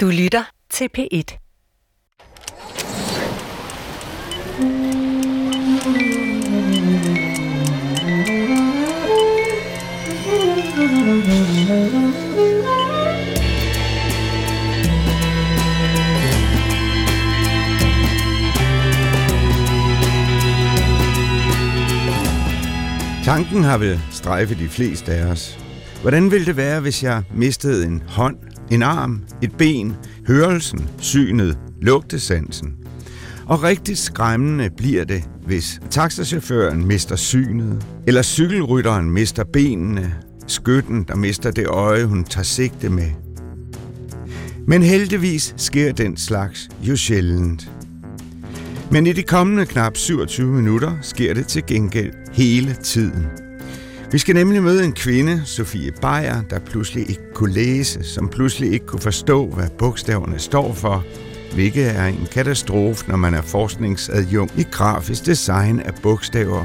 Du lytter til P1. Tanken har vel strejfet de fleste af os. Hvordan ville det være, hvis jeg mistede en hånd, en arm, et ben, hørelsen, synet, lugtesansen? Og rigtig skræmmende bliver det, hvis taxachaufføren mister synet, eller cykelrytteren mister benene, skytten, der mister det øje, hun tager sigte med. Men heldigvis sker den slags jo sjældent. Men i de kommende knap 27 minutter sker det til gengæld hele tiden. Vi skal nemlig møde en kvinde, Sofie Beyer, der pludselig ikke kunne læse, som pludselig ikke kunne forstå, hvad bogstaverne står for, hvilket er en katastrofe, når man er forskningsadjunkt i grafisk design af bogstaver.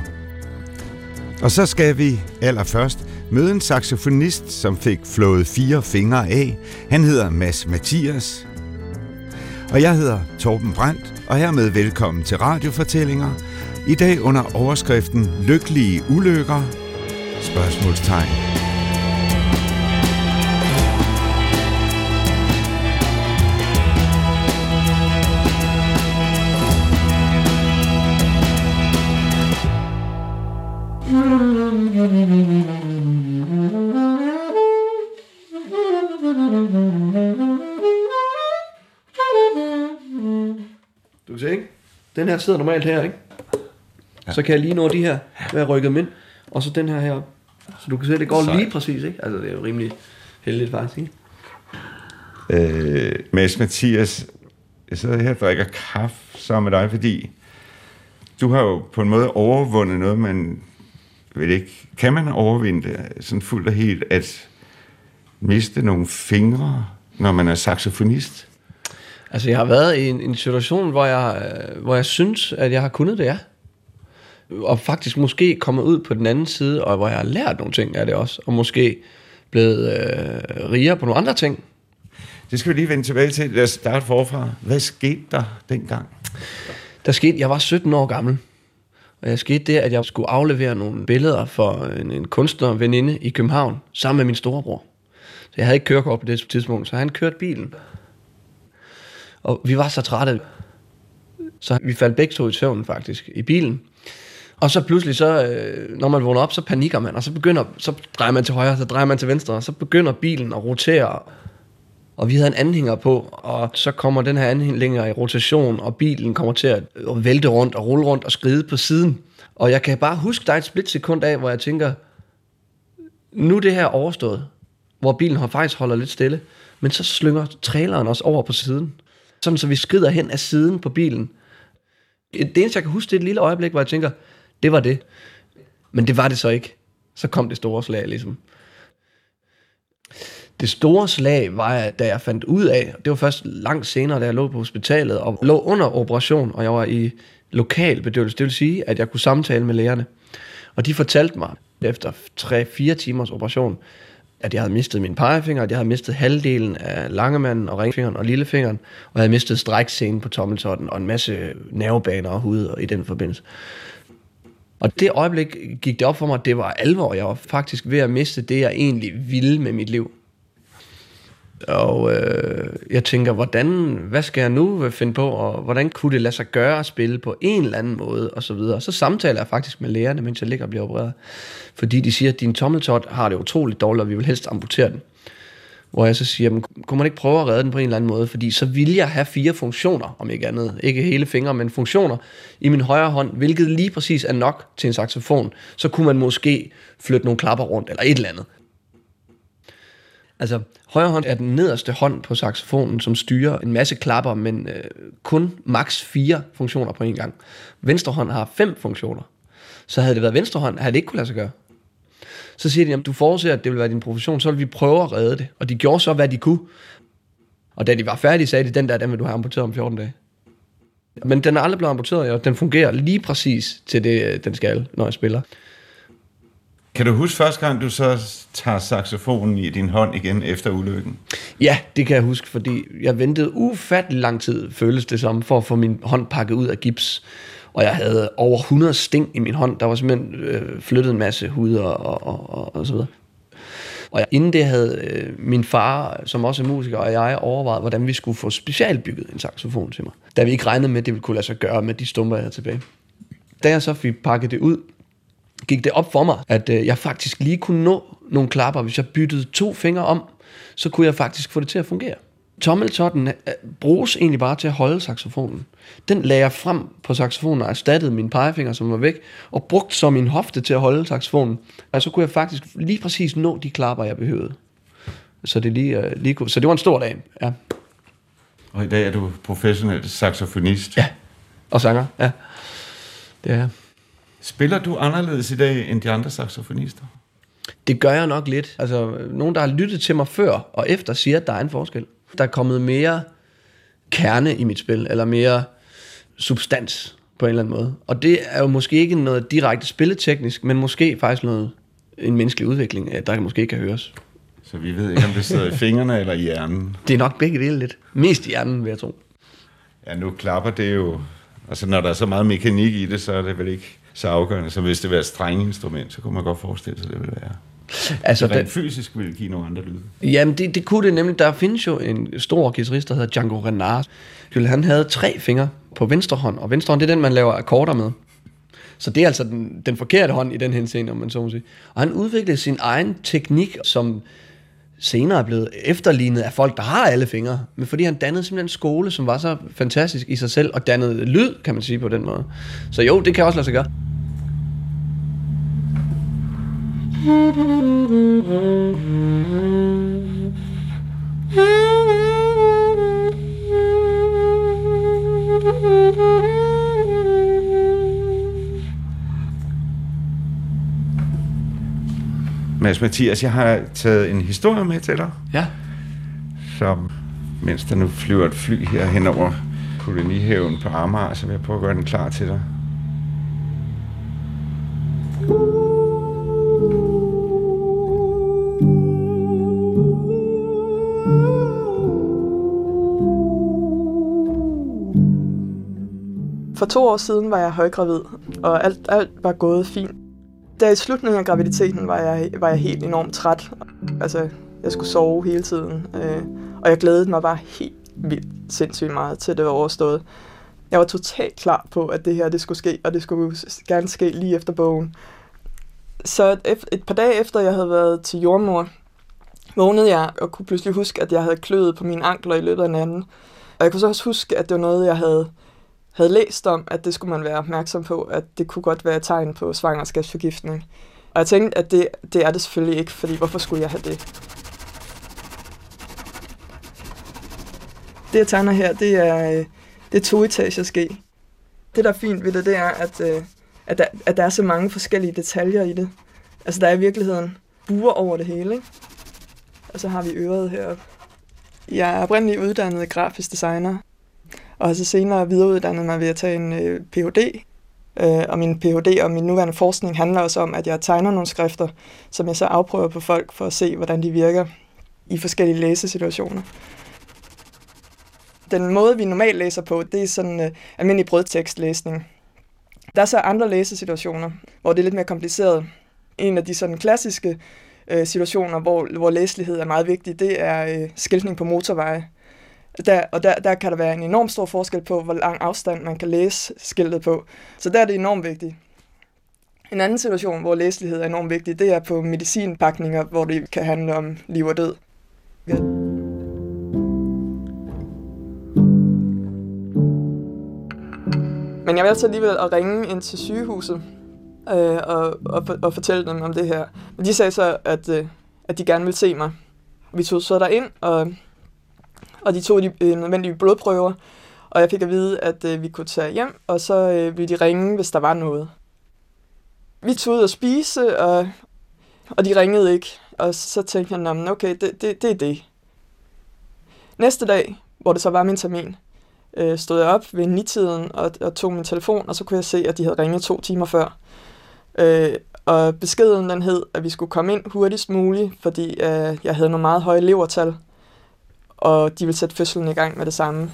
Og så skal vi allerførst møde en saxofonist, som fik flået fire fingre af. Han hedder Mads Mathias. Og jeg hedder Torben Brandt, og hermed velkommen til Radiofortællinger. I dag under overskriften Lykkelige ulykker? Spørgsmålstegn. Du kan se, ikke? Den her sidder normalt her, ikke? Ja. Så kan jeg lige nå de her, med at rykke dem ind. Og så den her her. Så du kan se, det går Sej. lige præcis, ikke? Altså, det er jo rimelig heldigt faktisk, ikke? Øh, Mads Mathias, jeg sidder her og drikker kaffe sammen med dig, fordi du har jo på en måde overvundet noget, man ved ikke, kan man overvinde det sådan fuldt og helt, at miste nogle fingre, når man er saxofonist? Altså, jeg har været i en, en situation, hvor jeg, øh, hvor jeg synes, at jeg har kunnet det, ja. Og faktisk måske kommet ud på den anden side, og hvor jeg har lært nogle ting af det også. Og måske blevet øh, rigere på nogle andre ting. Det skal vi lige vende tilbage til. Lad os starte forfra. Hvad skete der dengang? Der skete, jeg var 17 år gammel, og jeg skete det, at jeg skulle aflevere nogle billeder for en, en kunstner veninde i København, sammen med min storebror. Så jeg havde ikke kørekort på det tidspunkt, så han kørte bilen. Og vi var så trætte, så vi faldt begge to i søvn faktisk i bilen. Og så pludselig, så, øh, når man vågner op, så panikker man, og så begynder, så drejer man til højre, så drejer man til venstre, og så begynder bilen at rotere. Og vi havde en anhænger på, og så kommer den her anhænger i rotation, og bilen kommer til at vælte rundt og rulle rundt og skride på siden. Og jeg kan bare huske, dig et splitsekund af, hvor jeg tænker, nu er det her overstået, hvor bilen har faktisk holder lidt stille, men så slynger traileren også over på siden. Sådan så vi skrider hen af siden på bilen. Det eneste, jeg kan huske, det er et lille øjeblik, hvor jeg tænker, det var det. Men det var det så ikke. Så kom det store slag, ligesom. Det store slag var, da jeg fandt ud af, det var først langt senere, da jeg lå på hospitalet og lå under operation, og jeg var i lokal bedøvelse. Det vil sige, at jeg kunne samtale med lægerne. Og de fortalte mig, efter 3-4 timers operation, at jeg havde mistet min pegefinger, at jeg havde mistet halvdelen af langemanden og ringfingeren og lillefingeren, og jeg havde mistet strækscenen på tommeltotten og en masse nervebaner og hud i den forbindelse. Og det øjeblik gik det op for mig, at det var alvor. Jeg var faktisk ved at miste det, jeg egentlig ville med mit liv. Og øh, jeg tænker, hvordan, hvad skal jeg nu finde på, og hvordan kunne det lade sig gøre at spille på en eller anden måde, og så videre. Så samtaler jeg faktisk med lægerne, mens jeg ligger og bliver opereret. Fordi de siger, at din tommeltot har det utroligt dårligt, og vi vil helst amputere den. Hvor jeg så siger, jamen, kunne man ikke prøve at redde den på en eller anden måde? Fordi så vil jeg have fire funktioner, om ikke andet. Ikke hele fingre, men funktioner i min højre hånd, hvilket lige præcis er nok til en saxofon. Så kunne man måske flytte nogle klapper rundt, eller et eller andet. Altså, højre hånd er den nederste hånd på saxofonen, som styrer en masse klapper, men øh, kun maks fire funktioner på en gang. Venstre hånd har fem funktioner. Så havde det været venstre hånd, havde det ikke kunne lade sig gøre. Så siger de, jamen du forudser, at det vil være din profession, så vil vi prøve at redde det. Og de gjorde så, hvad de kunne. Og da de var færdige, sagde de, den der, den vil du have amputeret om 14 dage. Men den er aldrig blevet amputeret, og den fungerer lige præcis til det, den skal, når jeg spiller. Kan du huske første gang, du så tager saxofonen i din hånd igen efter ulykken? Ja, det kan jeg huske, fordi jeg ventede ufattelig lang tid, føles det som, for at få min hånd pakket ud af gips. Og jeg havde over 100 sting i min hånd. Der var simpelthen øh, flyttet en masse hud og, og, og, og så videre. Og jeg, inden det havde øh, min far, som også er musiker, og jeg overvejet, hvordan vi skulle få specialbygget en saxofon til mig. Da vi ikke regnede med, at det ville kunne lade sig gøre med de stumper, jeg havde tilbage. Da jeg så fik pakket det ud, gik det op for mig, at øh, jeg faktisk lige kunne nå nogle klapper. Hvis jeg byttede to fingre om, så kunne jeg faktisk få det til at fungere. Tommeltotten øh, bruges egentlig bare til at holde saxofonen. Den lagde jeg frem på saxofonen og erstattede min pegefinger, som var væk, og brugt som min hofte til at holde saxofonen. Og så kunne jeg faktisk lige præcis nå de klapper, jeg behøvede. Så det, lige, uh, lige kunne, så det var en stor dag, ja. Og i dag er du professionel saxofonist. Ja, og sanger, ja. Det er jeg. Spiller du anderledes i dag end de andre saxofonister? Det gør jeg nok lidt. Altså, nogen, der har lyttet til mig før og efter, siger, at der er en forskel. Der er kommet mere kerne i mit spil, eller mere substans på en eller anden måde. Og det er jo måske ikke noget direkte spilleteknisk, men måske faktisk noget, en menneskelig udvikling, der måske ikke kan høres. Så vi ved ikke, om det sidder i fingrene eller i hjernen. Det er nok begge dele lidt. Mest i hjernen, vil jeg tro. Ja, nu klapper det jo... Altså, når der er så meget mekanik i det, så er det vel ikke så afgørende. Så hvis det var et strenginstrument, så kunne man godt forestille sig, det ville være. Altså, det rent fysisk ville give nogle andre lyde. Jamen, det, det kunne det nemlig. Der findes jo en stor guitarist, der hedder Django Reinhardt. Han havde tre fingre på venstre hånd, og venstre hånd, det er den, man laver akkorder med. Så det er altså den, den forkerte hånd i den henseende, om man så må sige. Og han udviklede sin egen teknik, som senere er blevet efterlignet af folk, der har alle fingre. Men fordi han dannede simpelthen en skole, som var så fantastisk i sig selv, og dannede lyd, kan man sige på den måde. Så jo, det kan også lade sig gøre. Mads Mathias, jeg har taget en historie med til dig. Ja. Som, mens der nu flyver et fly her hen over kolonihaven på Amager, så vil jeg prøve at gøre den klar til dig. For to år siden var jeg højgravid, og alt, alt var gået fint. Da i slutningen af graviditeten var jeg, var jeg helt enormt træt. Altså, jeg skulle sove hele tiden, øh, og jeg glædede mig bare helt vildt sindssygt meget til det var overstået. Jeg var totalt klar på, at det her det skulle ske, og det skulle gerne ske lige efter bogen. Så et, et par dage efter, jeg havde været til jordmor, vågnede jeg og kunne pludselig huske, at jeg havde kløet på mine ankler i løbet af natten. Og jeg kunne så også huske, at det var noget, jeg havde havde læst om, at det skulle man være opmærksom på, at det kunne godt være et tegn på svangerskabsforgiftning. Og jeg tænkte, at det, det er det selvfølgelig ikke, fordi hvorfor skulle jeg have det? Det, jeg tegner her, det er, øh, det er toetagers ske. Det, der er fint ved det, det er, at, øh, at, der, at der er så mange forskellige detaljer i det. Altså, der er i virkeligheden buer over det hele, ikke? Og så har vi øret heroppe. Jeg er oprindeligt uddannet grafisk designer, og har så senere videreuddannet mig ved at tage en øh, Ph.D. Øh, og min Ph.D. og min nuværende forskning handler også om, at jeg tegner nogle skrifter, som jeg så afprøver på folk for at se, hvordan de virker i forskellige læsesituationer. Den måde, vi normalt læser på, det er sådan øh, almindelig brødtekstlæsning. Der er så andre læsesituationer, hvor det er lidt mere kompliceret. En af de sådan klassiske øh, situationer, hvor, hvor læselighed er meget vigtig, det er øh, skiltning på motorveje. Der, og der, der kan der være en enorm stor forskel på, hvor lang afstand man kan læse skiltet på. Så der er det enormt vigtigt. En anden situation, hvor læselighed er enormt vigtig, det er på medicinpakninger, hvor det kan handle om liv og død. Men jeg vil altså alligevel at ringe ind til sygehuset øh, og, og, og fortælle dem om det her. Men de sagde så, at, øh, at de gerne ville se mig. Vi tog så ind og og de tog de øh, nødvendige blodprøver, og jeg fik at vide, at øh, vi kunne tage hjem, og så øh, ville de ringe, hvis der var noget. Vi tog ud og spise, og, og de ringede ikke, og så tænkte jeg, okay, det, det, det er det. Næste dag, hvor det så var min termin, øh, stod jeg op ved nitiden og, og tog min telefon, og så kunne jeg se, at de havde ringet to timer før. Øh, Og beskeden den hed, at vi skulle komme ind hurtigst muligt, fordi øh, jeg havde nogle meget høje levertal, og de vil sætte fødslen i gang med det samme.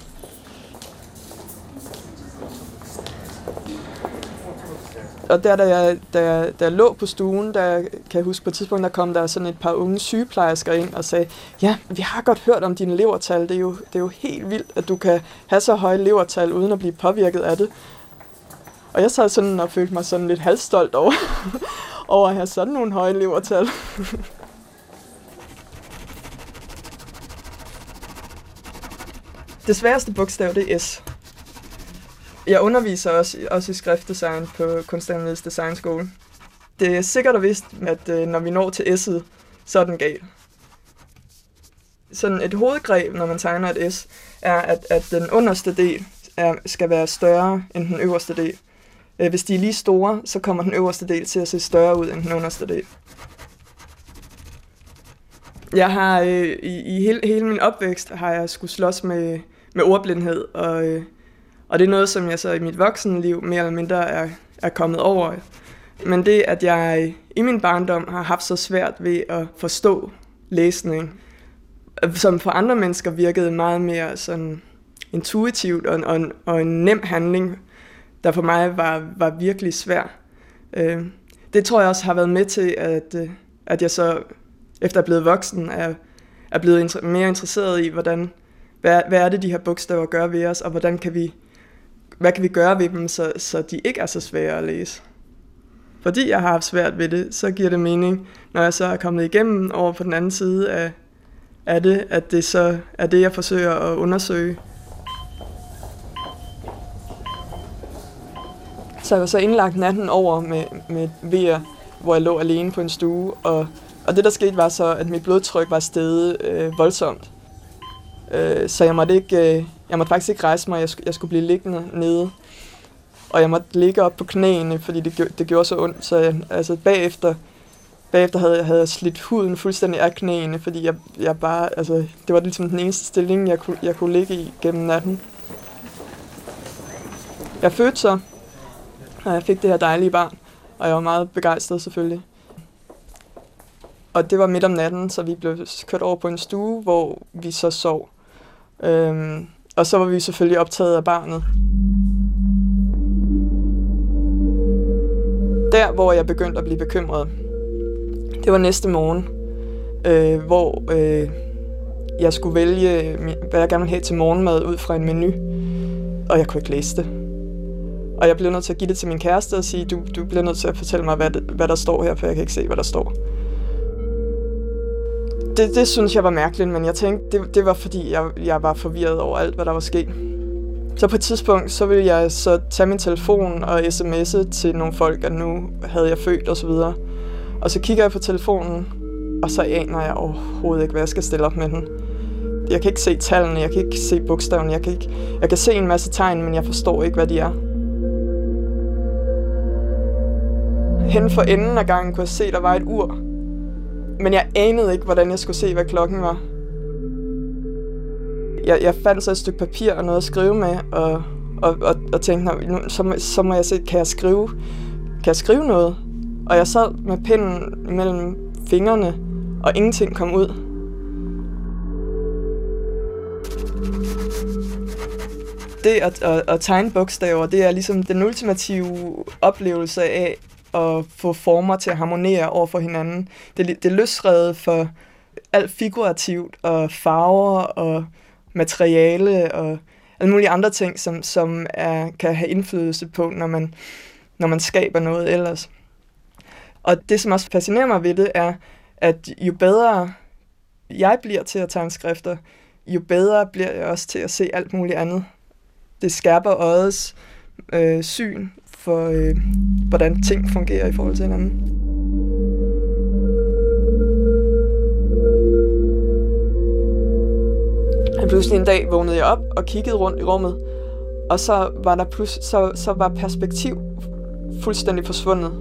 og der, da jeg, da, jeg, da jeg lå på stuen, der kan jeg huske på et tidspunkt, der kom der sådan et par unge sygeplejersker ind og sagde, ja, vi har godt hørt om dine levertal. Det er jo, det er jo helt vildt, at du kan have så høje levertal, uden at blive påvirket af det. Og jeg sad sådan og følte mig sådan lidt halvstolt over, over at have sådan nogle høje levertal. det sværeste bogstav, det er S. Jeg underviser også, også i skriftdesign på Kunstakademiets Designskole. Det er sikkert og vist, at øh, når vi når til S'et, så er den gal. Sådan et hovedgreb, når man tegner et S, er, at, at den underste del er, skal være større end den øverste del. Øh, hvis de er lige store, så kommer den øverste del til at se større ud end den underste del. Jeg har øh, i, i hele, hele min opvækst har jeg skulle slås med, med ordblindhed, og øh, og det er noget, som jeg så i mit voksenliv mere eller mindre er, er kommet over. Men det, at jeg i min barndom har haft så svært ved at forstå læsning, øh, som for andre mennesker virkede meget mere sådan intuitivt og, og, og en nem handling, der for mig var, var virkelig svær. Øh, det tror jeg også har været med til, at, øh, at jeg så, efter at blevet voksen, er, er blevet mere interesseret i, hvordan, hvad, hvad er det, de her bogstaver gør ved os, og hvordan kan vi hvad kan vi gøre ved dem, så, så de ikke er så svære at læse? Fordi jeg har haft svært ved det, så giver det mening, når jeg så er kommet igennem over på den anden side af, af det, at det så er det, jeg forsøger at undersøge. Så jeg var så indlagt natten over med, med vejer, hvor jeg lå alene på en stue, og, og det der skete var så, at mit blodtryk var steget øh, voldsomt. Øh, så jeg måtte ikke, øh, jeg måtte faktisk ikke rejse mig, jeg, jeg skulle blive liggende nede. Og jeg måtte ligge op på knæene, fordi det, det gjorde så ondt. Så jeg, altså bagefter, bagefter havde, jeg, havde jeg slidt huden fuldstændig af knæene, fordi jeg, jeg bare, altså, det var ligesom den eneste stilling, jeg kunne, jeg kunne ligge i gennem natten. Jeg fødte så, og jeg fik det her dejlige barn, og jeg var meget begejstret selvfølgelig. Og det var midt om natten, så vi blev kørt over på en stue, hvor vi så sov. Øhm, og så var vi selvfølgelig optaget af barnet. Der, hvor jeg begyndte at blive bekymret, det var næste morgen, øh, hvor øh, jeg skulle vælge, hvad jeg gerne ville have til morgenmad ud fra en menu, og jeg kunne ikke læse det. Og jeg blev nødt til at give det til min kæreste og sige, du, du bliver nødt til at fortælle mig, hvad, det, hvad der står her, for jeg kan ikke se, hvad der står det, det synes jeg var mærkeligt, men jeg tænkte, det, det var fordi, jeg, jeg var forvirret over alt, hvad der var sket. Så på et tidspunkt, så ville jeg så tage min telefon og sms'e til nogle folk, at nu havde jeg født og så videre. Og så kigger jeg på telefonen, og så aner jeg overhovedet ikke, hvad jeg skal stille op med den. Jeg kan ikke se tallene, jeg kan ikke se bogstaverne, jeg kan, ikke, jeg kan se en masse tegn, men jeg forstår ikke, hvad de er. Hen for enden af gangen kunne jeg se, at der var et ur, men jeg anede ikke, hvordan jeg skulle se, hvad klokken var. Jeg, jeg fandt så et stykke papir og noget at skrive med, og, og, og, og tænkte, nu, så, så må jeg se, kan jeg skrive, kan jeg skrive noget? Og jeg sad med pinden mellem fingrene, og ingenting kom ud. Det at, at, at tegne bogstaver, det er ligesom den ultimative oplevelse af at få former til at harmonere over for hinanden. Det, det er løsredet for alt figurativt og farver og materiale og alle mulige andre ting, som, som er, kan have indflydelse på, når man, når man skaber noget ellers. Og det, som også fascinerer mig ved det, er, at jo bedre jeg bliver til at tegne skrifter, jo bedre bliver jeg også til at se alt muligt andet. Det skærper øjets øh, øh, syn for, øh, hvordan ting fungerer i forhold til hinanden. Men pludselig en dag vågnede jeg op og kiggede rundt i rummet, og så var der plus, så, så var perspektiv fuldstændig forsvundet.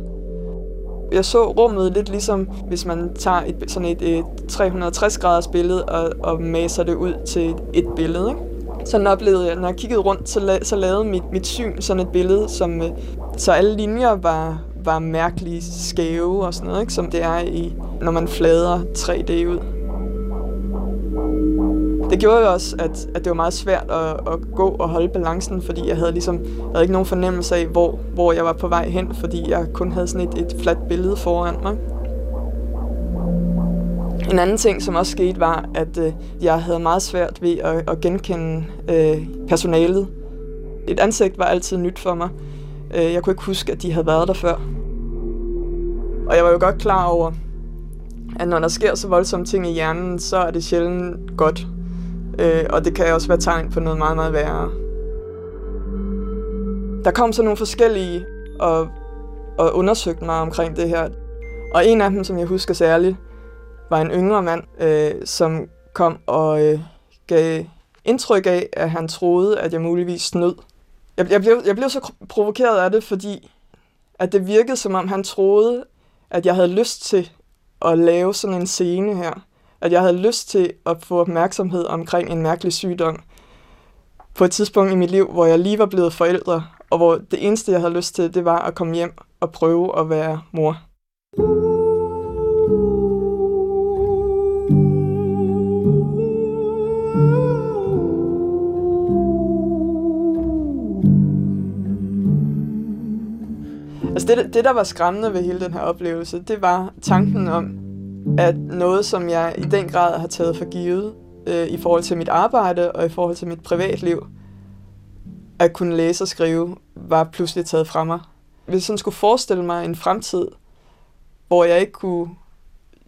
Jeg så rummet lidt ligesom, hvis man tager et, sådan et, et 360 graders billede og, og maser det ud til et, et billede. Ikke? Sådan oplevede jeg, når jeg kiggede rundt, så, la- så lavede mit, mit syn sådan et billede, som, øh, så alle linjer var, var mærkeligt skæve og sådan noget, ikke? som det er, i, når man flader 3D ud. Det gjorde jo også, at, at det var meget svært at, at gå og holde balancen, fordi jeg havde ligesom jeg havde ikke nogen fornemmelse af, hvor, hvor jeg var på vej hen, fordi jeg kun havde sådan et, et fladt billede foran mig. En anden ting, som også skete, var, at øh, jeg havde meget svært ved at, at genkende øh, personalet. Et ansigt var altid nyt for mig. Øh, jeg kunne ikke huske, at de havde været der før. Og jeg var jo godt klar over, at når der sker så voldsomme ting i hjernen, så er det sjældent godt. Øh, og det kan også være tegn på noget meget, meget værre. Der kom så nogle forskellige og, og undersøgte mig omkring det her. Og en af dem, som jeg husker særligt, var en yngre mand, øh, som kom og øh, gav indtryk af, at han troede, at jeg muligvis snød. Jeg, jeg, blev, jeg blev så provokeret af det, fordi at det virkede, som om han troede, at jeg havde lyst til at lave sådan en scene her. At jeg havde lyst til at få opmærksomhed omkring en mærkelig sygdom. På et tidspunkt i mit liv, hvor jeg lige var blevet forældre, og hvor det eneste, jeg havde lyst til, det var at komme hjem og prøve at være mor. Altså det, det, der var skræmmende ved hele den her oplevelse, det var tanken om, at noget, som jeg i den grad har taget for givet øh, i forhold til mit arbejde og i forhold til mit privatliv, at kunne læse og skrive, var pludselig taget fra mig. Hvis jeg sådan skulle forestille mig en fremtid, hvor jeg ikke kunne,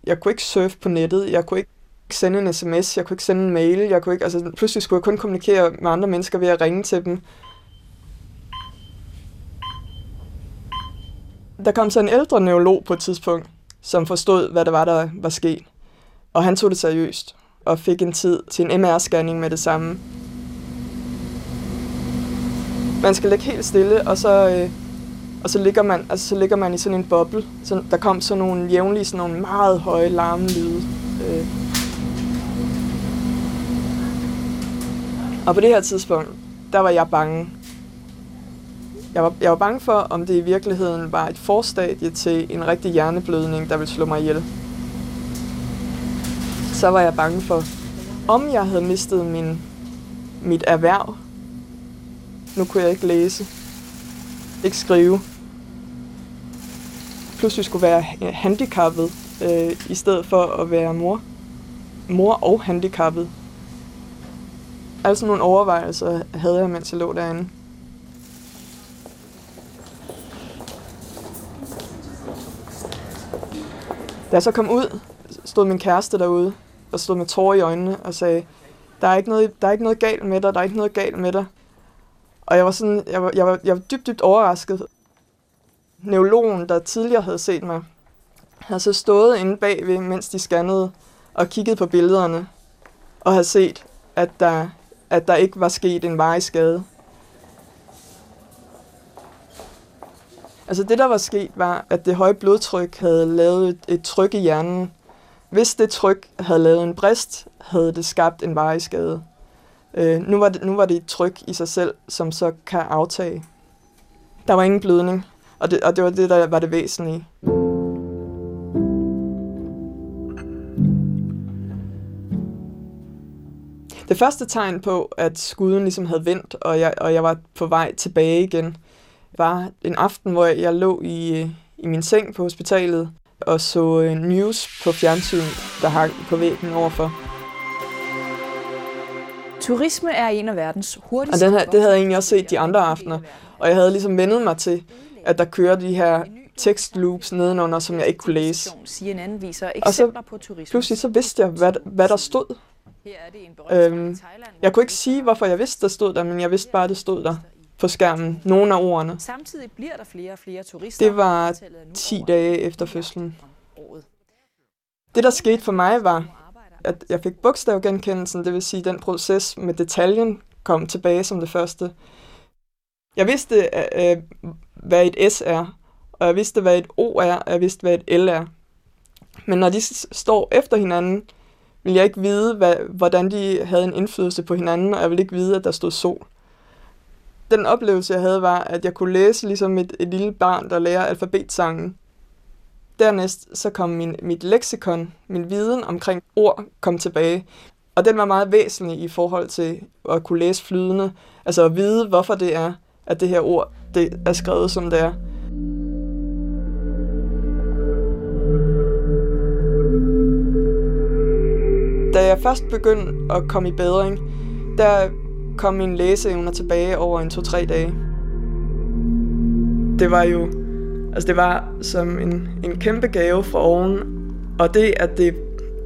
jeg kunne ikke surfe på nettet, jeg kunne ikke sende en sms, jeg kunne ikke sende en mail, jeg kunne ikke, altså pludselig skulle jeg kun kommunikere med andre mennesker ved at ringe til dem. Der kom så en ældre neurolog på et tidspunkt, som forstod, hvad det var, der var sket. Og han tog det seriøst og fik en tid til en MR-scanning med det samme. Man skal ligge helt stille, og så, øh, og så, ligger man, altså, så ligger man i sådan en boble. Så der kom så nogle jævnlige, sådan nogle meget høje larmelyde. Øh. Og på det her tidspunkt, der var jeg bange. Jeg var, jeg var bange for, om det i virkeligheden var et forstadie til en rigtig hjerneblødning, der ville slå mig ihjel. Så var jeg bange for, om jeg havde mistet min, mit erhverv. Nu kunne jeg ikke læse, ikke skrive. Pludselig skulle være øh, handicappet, øh, i stedet for at være mor. Mor og handicappet. Altså nogle overvejelser havde jeg, mens jeg lå derinde. Da jeg så kom ud, stod min kæreste derude og stod med tårer i øjnene og sagde, der er ikke noget, der er ikke noget galt med dig, der er ikke noget galt med dig. Og jeg var sådan, jeg var, jeg var, jeg var dybt, dybt overrasket. Neurologen, der tidligere havde set mig, havde så stået inde bagved, mens de scannede og kiggede på billederne, og havde set, at der, at der ikke var sket en varig skade. Altså det, der var sket, var, at det høje blodtryk havde lavet et, et tryk i hjernen. Hvis det tryk havde lavet en brist, havde det skabt en varig skade. Øh, nu, var det, nu var det et tryk i sig selv, som så kan aftage. Der var ingen blødning, og det, og det var det, der var det væsentlige. Det første tegn på, at skuden ligesom havde vendt, og jeg, og jeg var på vej tilbage igen, var en aften, hvor jeg lå i, i min seng på hospitalet og så øh, news på fjernsyn, der hang på væggen overfor. Turisme er en af verdens hurtigste... Og den her, det havde jeg egentlig også set de andre aftener, og jeg havde ligesom vendet mig til, at der kører de her tekstloops nedenunder, som jeg ikke kunne læse. CNN viser Og så pludselig så vidste jeg, hvad, hvad der stod. Øhm, jeg kunne ikke sige, hvorfor jeg vidste, der stod der, men jeg vidste bare, det stod der på skærmen. Nogle af ordene. Samtidig bliver der flere og flere turister. Det var 10 dage efter fødslen. Det, der skete for mig, var, at jeg fik bogstavgenkendelsen, det vil sige, den proces med detaljen kom tilbage som det første. Jeg vidste, hvad et S er, og jeg vidste, hvad et O er, og jeg vidste, hvad et L er. Men når de står efter hinanden, ville jeg ikke vide, hvad, hvordan de havde en indflydelse på hinanden, og jeg ville ikke vide, at der stod sol. Den oplevelse, jeg havde, var, at jeg kunne læse ligesom et, et lille barn, der lærer alfabetsangen. Dernæst så kom min, mit leksikon, min viden omkring ord, kom tilbage. Og den var meget væsentlig i forhold til at kunne læse flydende. Altså at vide, hvorfor det er, at det her ord det er skrevet, som det er. Da jeg først begyndte at komme i bedring, der kom mine læseevner tilbage over en to-tre dage. Det var jo, altså det var som en, en kæmpe gave fra oven, og det, at det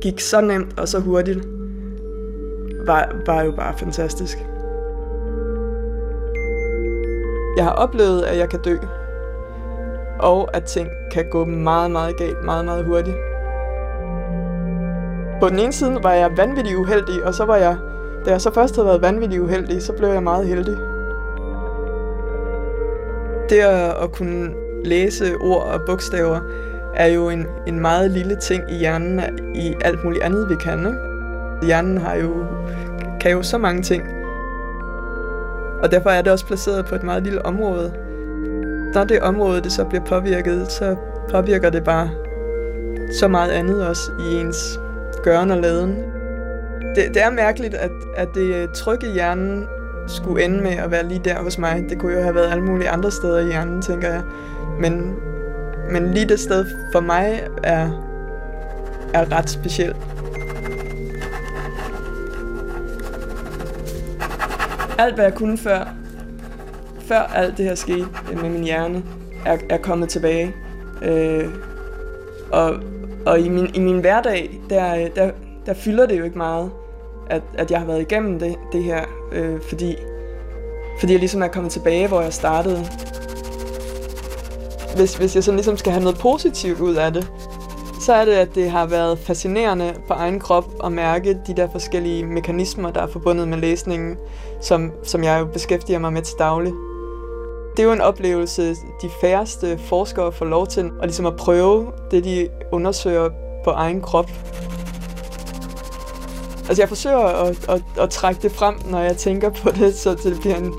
gik så nemt og så hurtigt, var, var jo bare fantastisk. Jeg har oplevet, at jeg kan dø, og at ting kan gå meget, meget galt, meget, meget hurtigt. På den ene side var jeg vanvittig uheldig, og så var jeg, da jeg så først havde været vanvittigt uheldig, så blev jeg meget heldig. Det at, at kunne læse ord og bogstaver er jo en, en meget lille ting i hjernen i alt muligt andet, vi kan. Ikke? Hjernen har jo, kan jo så mange ting. Og derfor er det også placeret på et meget lille område. Når det område det så bliver påvirket, så påvirker det bare så meget andet også i ens gøren og laden. Det, det er mærkeligt, at, at det tryk i hjernen skulle ende med at være lige der hos mig. Det kunne jo have været alle mulige andre steder i hjernen, tænker jeg. Men, men lige det sted for mig er, er ret specielt. Alt, hvad jeg kunne før, før alt det her skete med min hjerne, er, er kommet tilbage. Øh, og og i min, i min hverdag, der, der, der fylder det jo ikke meget, at, at jeg har været igennem det, det her, øh, fordi, fordi jeg ligesom er kommet tilbage, hvor jeg startede. Hvis, hvis jeg sådan ligesom skal have noget positivt ud af det, så er det, at det har været fascinerende på egen krop at mærke de der forskellige mekanismer, der er forbundet med læsningen, som, som jeg jo beskæftiger mig med til daglig. Det er jo en oplevelse, de færreste forskere får lov til, at, ligesom at prøve det, de undersøger på egen krop. Altså jeg forsøger at, at, at trække det frem, når jeg tænker på det, så det bliver en,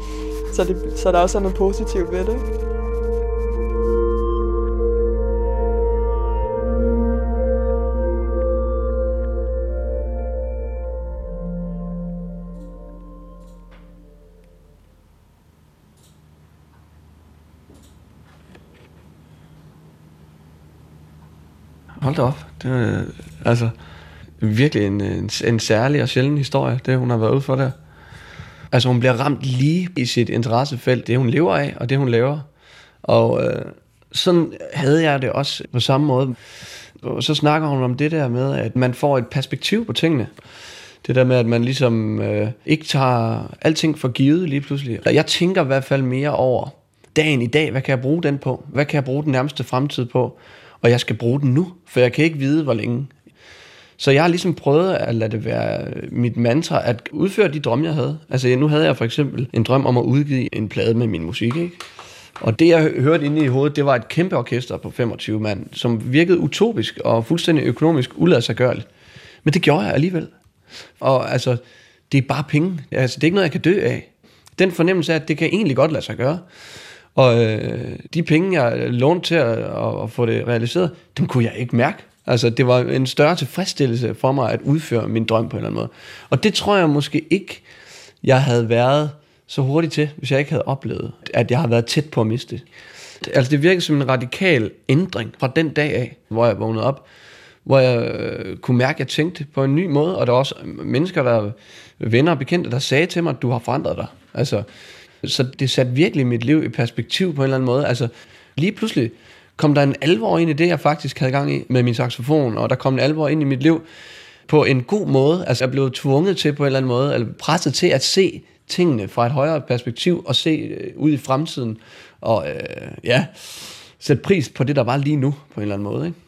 så, det, så der også er noget positivt ved det. Hold da op. Det er, altså, virkelig en, en, en særlig og sjælden historie, det hun har været ude for der. Altså hun bliver ramt lige i sit interessefelt, det hun lever af, og det hun laver. Og øh, sådan havde jeg det også på samme måde. Og så snakker hun om det der med, at man får et perspektiv på tingene. Det der med, at man ligesom øh, ikke tager alting for givet lige pludselig. Jeg tænker i hvert fald mere over dagen i dag. Hvad kan jeg bruge den på? Hvad kan jeg bruge den nærmeste fremtid på? Og jeg skal bruge den nu, for jeg kan ikke vide, hvor længe. Så jeg har ligesom prøvet at lade det være mit mantra, at udføre de drømme, jeg havde. Altså nu havde jeg for eksempel en drøm om at udgive en plade med min musik, ikke? Og det, jeg hørte inde i hovedet, det var et kæmpe orkester på 25 mand, som virkede utopisk og fuldstændig økonomisk uladsiggørligt. Men det gjorde jeg alligevel. Og altså, det er bare penge. Altså, det er ikke noget, jeg kan dø af. Den fornemmelse af, at det kan egentlig godt lade sig gøre. Og øh, de penge, jeg lånte til at, at, at få det realiseret, dem kunne jeg ikke mærke. Altså, det var en større tilfredsstillelse for mig at udføre min drøm på en eller anden måde. Og det tror jeg måske ikke, jeg havde været så hurtigt til, hvis jeg ikke havde oplevet, at jeg har været tæt på at miste det. Altså, det virkede som en radikal ændring fra den dag af, hvor jeg vågnede op, hvor jeg øh, kunne mærke, at jeg tænkte på en ny måde, og der var også mennesker, der venner og bekendte, der sagde til mig, at du har forandret dig. Altså, så det satte virkelig mit liv i perspektiv på en eller anden måde. Altså, lige pludselig kom der en alvor ind i det, jeg faktisk havde gang i med min saxofon, og der kom en alvor ind i mit liv på en god måde. Altså, jeg blev tvunget til på en eller anden måde, eller presset til at se tingene fra et højere perspektiv, og se øh, ud i fremtiden, og øh, ja, sætte pris på det, der var lige nu, på en eller anden måde. Ikke?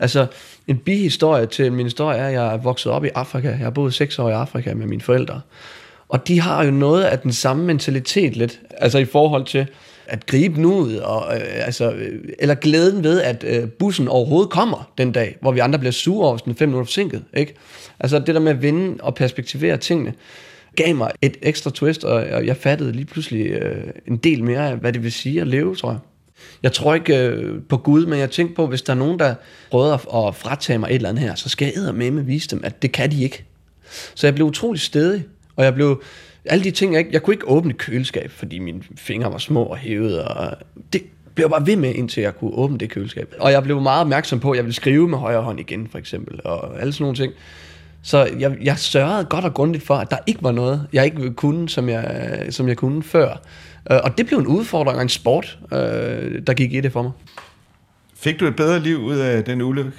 Altså, en bihistorie til min historie er, at jeg er vokset op i Afrika. Jeg har boet seks år i Afrika med mine forældre. Og de har jo noget af den samme mentalitet lidt, altså i forhold til at gribe nu ud, og, øh, altså, øh, eller glæden ved, at øh, bussen overhovedet kommer den dag, hvor vi andre bliver sure over, hvis den er fem minutter forsinket. Ikke? Altså det der med at vinde og perspektivere tingene. gav mig et ekstra twist, og jeg fattede lige pludselig øh, en del mere af, hvad det vil sige at leve, tror jeg. Jeg tror ikke øh, på Gud, men jeg tænkte på, hvis der er nogen, der prøver at, at fratage mig et eller andet her, så skal jeg med med vise dem, at det kan de ikke. Så jeg blev utrolig stedig, og jeg blev... Alle de ting, jeg, ikke, jeg kunne ikke åbne et køleskab, fordi mine fingre var små og hævet, og det blev bare ved med, indtil jeg kunne åbne det køleskab. Og jeg blev meget opmærksom på, at jeg ville skrive med højre hånd igen, for eksempel, og alle sådan nogle ting. Så jeg, jeg sørgede godt og grundigt for, at der ikke var noget, jeg ikke kunne, som jeg, som jeg kunne før. Øh, og det blev en udfordring og en sport, øh, der gik i det for mig. Fik du et bedre liv ud af den ulykke?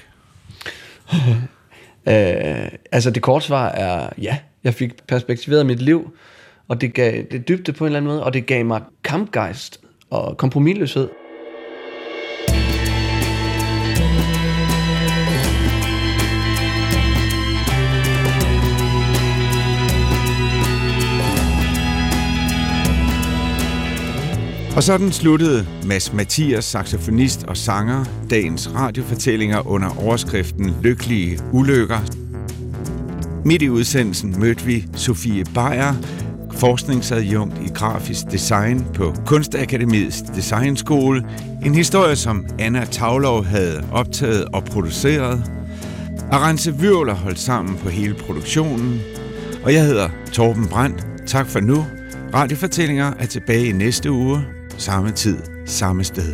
øh, altså det korte svar er ja. Jeg fik perspektiveret mit liv, og det gav det dybde på en eller anden måde, og det gav mig kampgejst og kompromilløshed. Og sådan sluttede Mads Mathias, saxofonist og sanger, dagens radiofortællinger under overskriften Lykkelige Ulykker. Midt i udsendelsen mødte vi Sofie Beyer, forskningsadjunkt i grafisk design på Kunstakademiets Designskole. En historie, som Anna Tavlov havde optaget og produceret. Arance Vyrler holdt sammen på hele produktionen. Og jeg hedder Torben Brandt. Tak for nu. Radiofortællinger er tilbage i næste uge. Samme tid, samme sted.